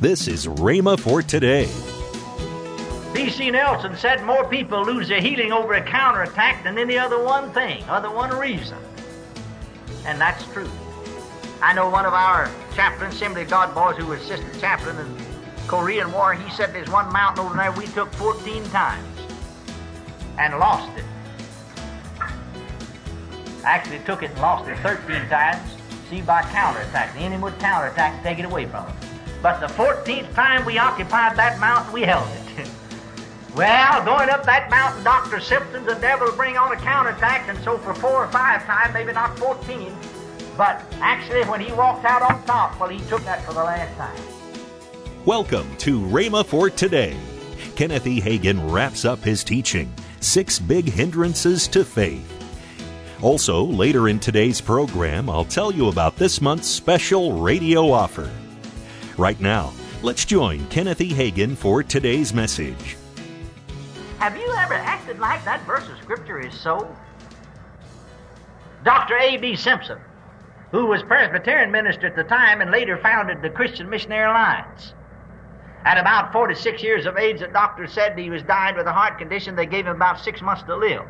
This is Rhema for today. P.C. Nelson said more people lose their healing over a counterattack than any other one thing, other one reason. And that's true. I know one of our chaplains, Assembly of God boys, who was assistant chaplain in the Korean War, he said there's one mountain over there we took 14 times and lost it. Actually took it and lost it 13 times, see, by counterattack. The enemy would counterattack and take it away from us. But the 14th time we occupied that mountain, we held it. well, going up that mountain, Dr. Simpson, the devil bring on a counterattack, and so for four or five times, maybe not 14, but actually when he walked out on top, well, he took that for the last time. Welcome to Rhema for today. Kenneth E. Hagin wraps up his teaching Six Big Hindrances to Faith. Also, later in today's program, I'll tell you about this month's special radio offer. Right now, let's join Kenneth E. Hagin for today's message. Have you ever acted like that verse of Scripture is so? Dr. A.B. Simpson, who was Presbyterian minister at the time and later founded the Christian Missionary Alliance. At about 46 years of age, the doctor said he was dying with a heart condition. They gave him about six months to live.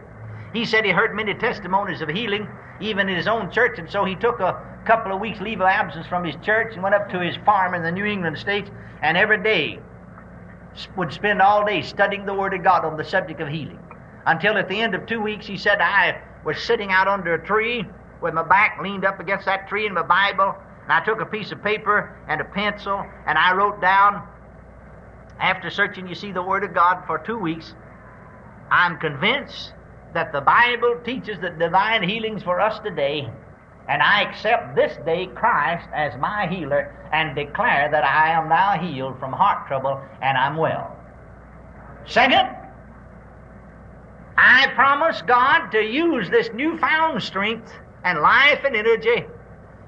He said he heard many testimonies of healing, even in his own church, and so he took a couple of weeks' leave of absence from his church and went up to his farm in the New England states, and every day would spend all day studying the Word of God on the subject of healing. Until at the end of two weeks, he said, I was sitting out under a tree with my back leaned up against that tree and my Bible, and I took a piece of paper and a pencil, and I wrote down, after searching, you see, the Word of God for two weeks, I'm convinced that the Bible teaches that divine healings for us today, and I accept this day Christ as my healer and declare that I am now healed from heart trouble and I'm well. Second, I promise God to use this newfound strength and life and energy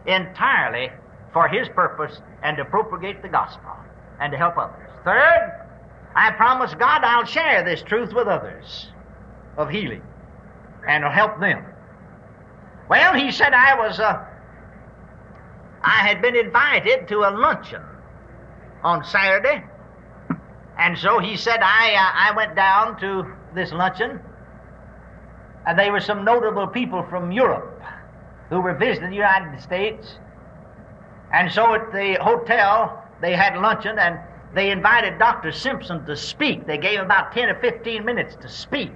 entirely for His purpose and to propagate the gospel and to help others. Third, I promise God I'll share this truth with others of healing and will help them. Well, he said I was, uh, I had been invited to a luncheon on Saturday, and so he said I, uh, I went down to this luncheon, and there were some notable people from Europe who were visiting the United States, and so at the hotel they had luncheon, and they invited Dr. Simpson to speak. They gave him about 10 or 15 minutes to speak.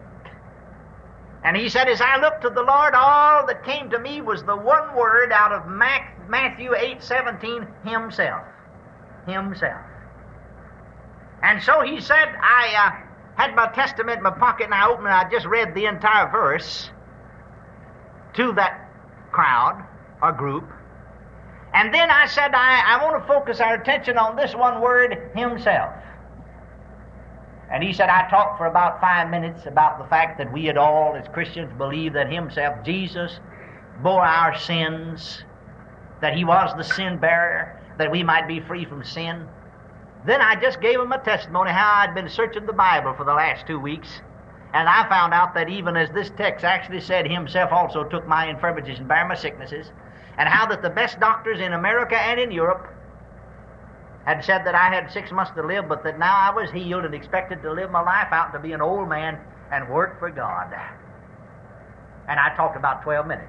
And he said, As I looked to the Lord, all that came to me was the one word out of Matthew 8 17, Himself. Himself. And so he said, I uh, had my testament in my pocket and I opened it. I just read the entire verse to that crowd or group. And then I said, I, I want to focus our attention on this one word, Himself. And he said, I talked for about five minutes about the fact that we had all, as Christians, believe that Himself, Jesus, bore our sins, that He was the sin bearer, that we might be free from sin. Then I just gave him a testimony how I'd been searching the Bible for the last two weeks. And I found out that even as this text actually said, Himself also took my infirmities and bare my sicknesses, and how that the best doctors in America and in Europe had said that I had six months to live, but that now I was healed and expected to live my life out to be an old man and work for God. And I talked about 12 minutes.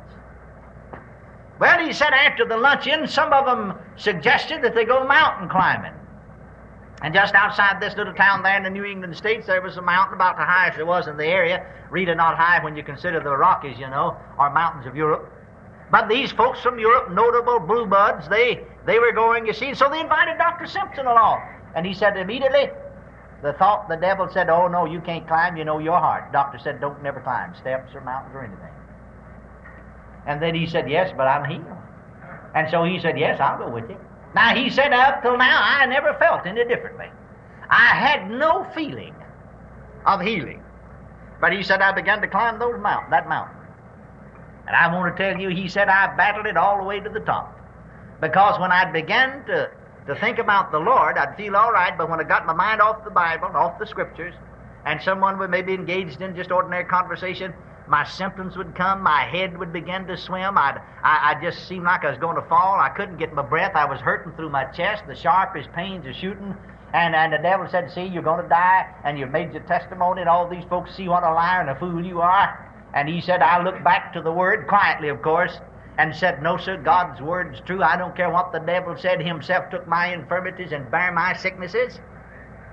Well, he said after the luncheon, some of them suggested that they go mountain climbing. And just outside this little town there in the New England states, there was a mountain about the highest there was in the area. Really not high when you consider the Rockies, you know, or mountains of Europe. But these folks from Europe, notable blue buds, they, they were going, you see, so they invited Dr. Simpson along. And he said immediately, the thought, the devil said, oh no, you can't climb, you know your heart. Doctor said, don't never climb steps or mountains or anything. And then he said, yes, but I'm healed. And so he said, yes, I'll go with you. Now he said, up till now, I never felt any differently. I had no feeling of healing. But he said, I began to climb those mount, that mountain. And I want to tell you, he said, I battled it all the way to the top. Because when I began to, to think about the Lord, I'd feel all right, but when I got my mind off the Bible, off the Scriptures, and someone would maybe engaged in just ordinary conversation, my symptoms would come. My head would begin to swim. I'd, I, I just seemed like I was going to fall. I couldn't get my breath. I was hurting through my chest. The sharpest pains are shooting. And, and the devil said, See, you're going to die, and you've made your testimony, and all these folks see what a liar and a fool you are. And he said, I look back to the Word, quietly, of course, and said, No, sir, God's Word's true. I don't care what the devil said. Himself took my infirmities and bare my sicknesses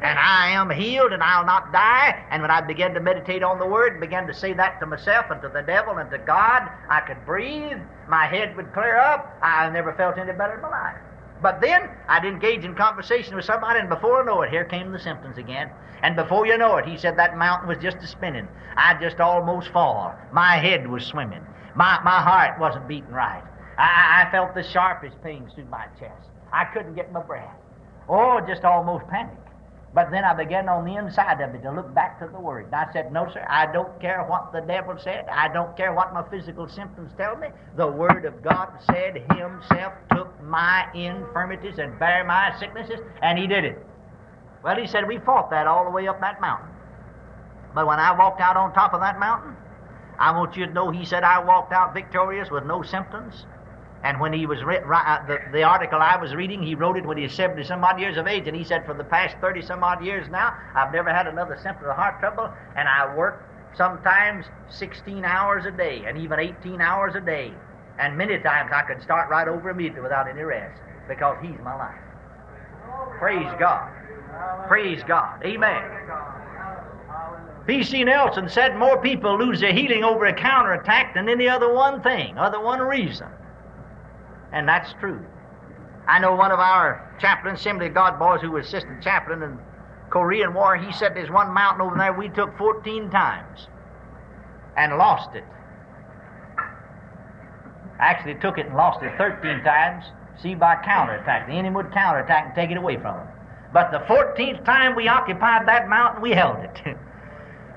and I am healed and I'll not die. And when I began to meditate on the Word and began to say that to myself and to the devil and to God, I could breathe, my head would clear up. I never felt any better in my life. But then I'd engage in conversation with somebody, and before I know it, here came the symptoms again. And before you know it, he said that mountain was just a spinning. I'd just almost fall. My head was swimming. My, my heart wasn't beating right. I, I felt the sharpest pains through my chest. I couldn't get my breath. Oh, just almost panic. But then I began on the inside of me to look back to the Word. And I said, No, sir, I don't care what the devil said. I don't care what my physical symptoms tell me. The Word of God said Himself took my infirmities and bare my sicknesses, and He did it. Well, He said, We fought that all the way up that mountain. But when I walked out on top of that mountain, I want you to know He said I walked out victorious with no symptoms. And when he was written, uh, the, the article I was reading, he wrote it when he was 70 some odd years of age, and he said, For the past 30 some odd years now, I've never had another symptom of heart trouble, and I work sometimes 16 hours a day, and even 18 hours a day. And many times I could start right over immediately without any rest, because he's my life. Praise God. Praise God. Amen. P.C. Nelson said more people lose their healing over a counterattack than any other one thing, other one reason. And that's true. I know one of our chaplain, Assembly of God boys, who was assistant chaplain in Korean War, he said there's one mountain over there we took 14 times and lost it. Actually took it and lost it 13 times, see, by counterattack. The enemy would counterattack and take it away from them. But the 14th time we occupied that mountain, we held it.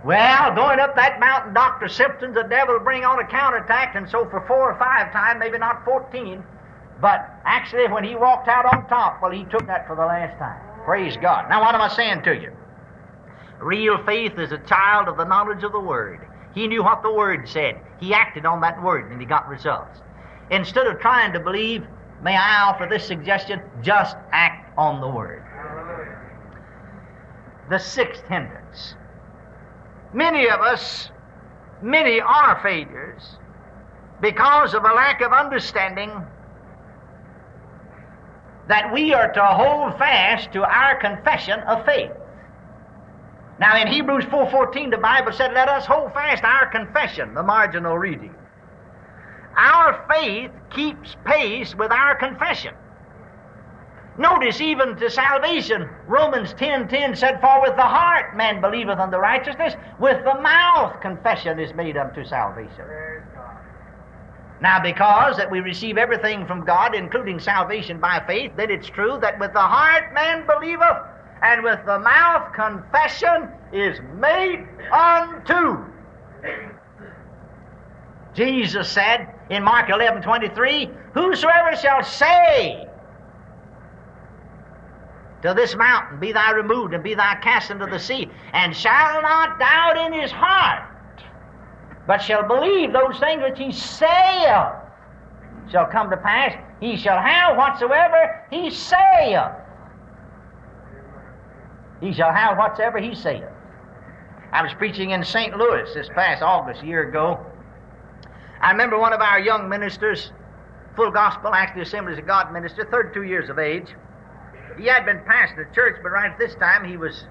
well, going up that mountain, Dr. Simpson's the devil bring on a counterattack, and so for four or five times, maybe not 14, but actually, when he walked out on top, well, he took that for the last time. Praise God. Now, what am I saying to you? Real faith is a child of the knowledge of the Word. He knew what the Word said. He acted on that Word and he got results. Instead of trying to believe, may I offer this suggestion? Just act on the Word. The sixth hindrance. Many of us, many are failures because of a lack of understanding that we are to hold fast to our confession of faith. Now in Hebrews 4:14 the Bible said, "Let us hold fast our confession," the marginal reading. Our faith keeps pace with our confession. Notice even to salvation, Romans 10:10 10, said, "For with the heart man believeth unto righteousness, with the mouth confession is made unto salvation." Now, because that we receive everything from God, including salvation by faith, then it's true that with the heart man believeth, and with the mouth confession is made unto. Jesus said in Mark 11 23, Whosoever shall say to this mountain, Be thou removed, and be thou cast into the sea, and shall not doubt in his heart, but shall believe those things which he saith shall come to pass. He shall have whatsoever he saith. He shall have whatsoever he saith. I was preaching in St. Louis this past August, a year ago. I remember one of our young ministers, full gospel, actually Assemblies of God minister, 32 years of age. He had been pastor the church, but right at this time he was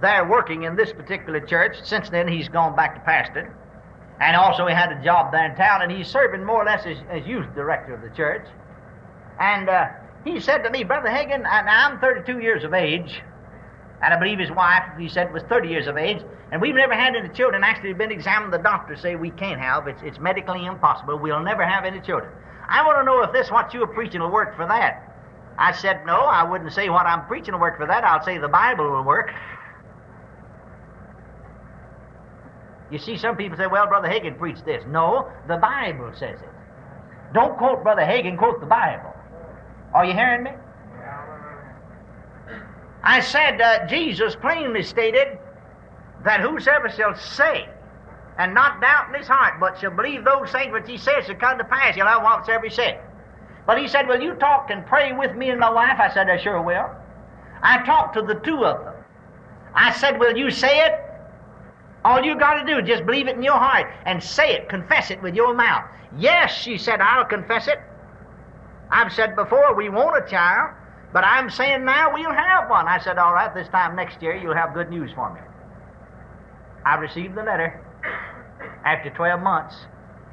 there working in this particular church. Since then, he's gone back to pastor. And also, he had a job there in town, and he's serving more or less as, as youth director of the church. And uh, he said to me, Brother Hagin, I'm 32 years of age, and I believe his wife, he said, was 30 years of age, and we've never had any children. Actually, been examined. The doctors say we can't have. It's, it's medically impossible. We'll never have any children. I want to know if this what you're preaching will work for that. I said, no, I wouldn't say what I'm preaching will work for that. I'll say the Bible will work. You see, some people say, well, Brother Hagin preached this. No, the Bible says it. Don't quote Brother Hagin, quote the Bible. Are you hearing me? I said uh, Jesus plainly stated that whosoever shall say and not doubt in his heart, but shall believe those things which he says shall come to pass. He'll have whatsoever he said. But he said, Will you talk and pray with me and my wife? I said, I sure will. I talked to the two of them. I said, Will you say it? All you got to do is just believe it in your heart and say it, confess it with your mouth. Yes, she said, I'll confess it. I've said before, we want a child, but I'm saying now we'll have one. I said, All right, this time next year you'll have good news for me. I received the letter after 12 months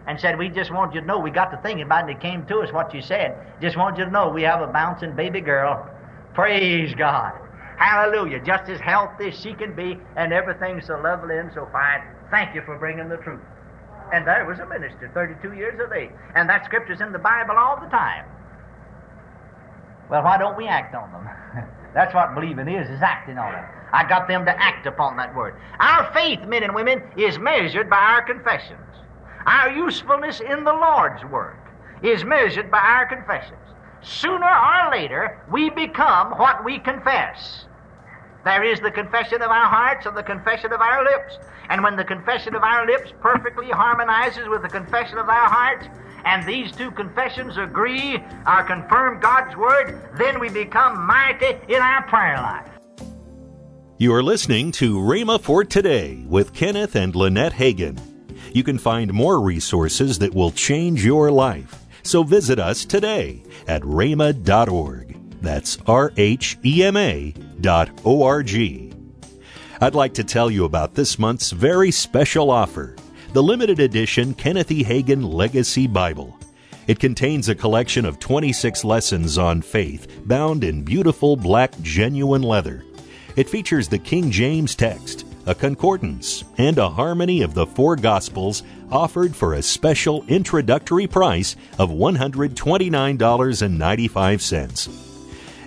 and said, We just want you to know we got to thinking about it and it came to us what you said. Just want you to know we have a bouncing baby girl. Praise God. Hallelujah. Just as healthy as she can be and everything so lovely and so fine. Thank you for bringing the truth. And there was a minister, 32 years of age. And that scripture's in the Bible all the time. Well, why don't we act on them? That's what believing is, is acting on it. I got them to act upon that word. Our faith, men and women, is measured by our confessions. Our usefulness in the Lord's work is measured by our confessions. Sooner or later, we become what we confess. There is the confession of our hearts and the confession of our lips. And when the confession of our lips perfectly harmonizes with the confession of our hearts, and these two confessions agree or confirm God's Word, then we become mighty in our prayer life. You are listening to Rhema for Today with Kenneth and Lynette Hagin. You can find more resources that will change your life. So visit us today at rhema.org. That's R H E M A dot O R G. I'd like to tell you about this month's very special offer the limited edition Kenneth E. Hagin Legacy Bible. It contains a collection of 26 lessons on faith bound in beautiful black genuine leather. It features the King James text, a concordance, and a harmony of the four Gospels offered for a special introductory price of $129.95.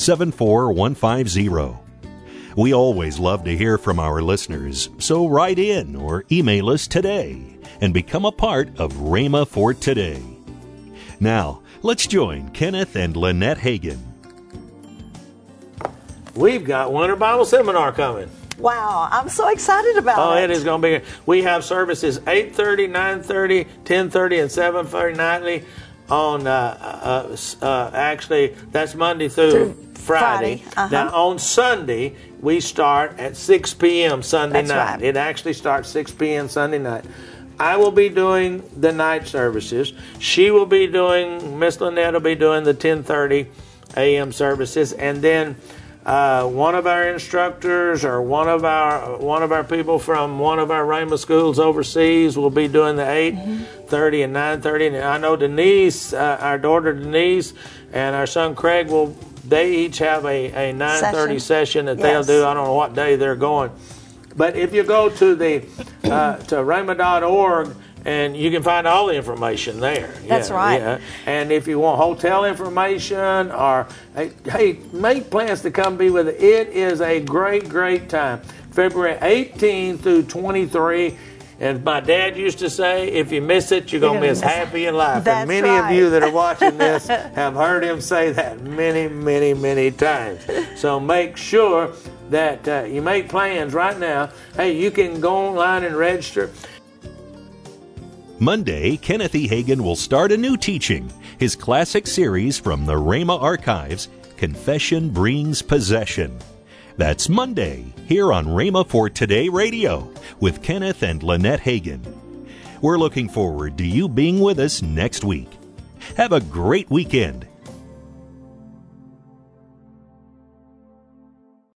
74150. We always love to hear from our listeners, so write in or email us today and become a part of Rhema for Today. Now, let's join Kenneth and Lynette Hagin. We've got Winter Bible Seminar coming. Wow, I'm so excited about Oh, it. it is going to be. We have services 8:30, 9:30, 10:30, and 7:30 nightly. On uh, uh, uh, actually, that's Monday through, Through Friday. Friday, uh-huh. Now on Sunday we start at 6 p.m. Sunday That's night. right. It actually starts 6 p.m. Sunday night. I will be doing the night services. She will be doing. Miss Lynette will be doing the 10:30 a.m. services, and then uh, one of our instructors or one of our one of our people from one of our Rhema schools overseas will be doing the 8:30 and 9:30. And I know Denise, uh, our daughter Denise, and our son Craig will. They each have a, a 9:30 Session. session that Yes. they'll do. I don't know what day they're going. But if you go to the uh, to rhema.org and you can find all the information there. That's Yeah, right. yeah. And if you want hotel information or hey, hey, make plans to come be with it. It is a great, great time. February 18 through 23. And my dad used to say, if you miss it, you're going to gonna miss miss happy in life. That's and many right. of you that are watching this have heard him say that many, many, many times. So make sure that uh, you make plans right now. Hey, you can go online and register. Monday, Kenneth E. Hagin will start a new teaching, his classic series from the Rhema archives, Confession Brings Possession. That's Monday, here on Rhema for Today Radio, with Kenneth and Lynette Hagin. We're looking forward to you being with us next week. Have a great weekend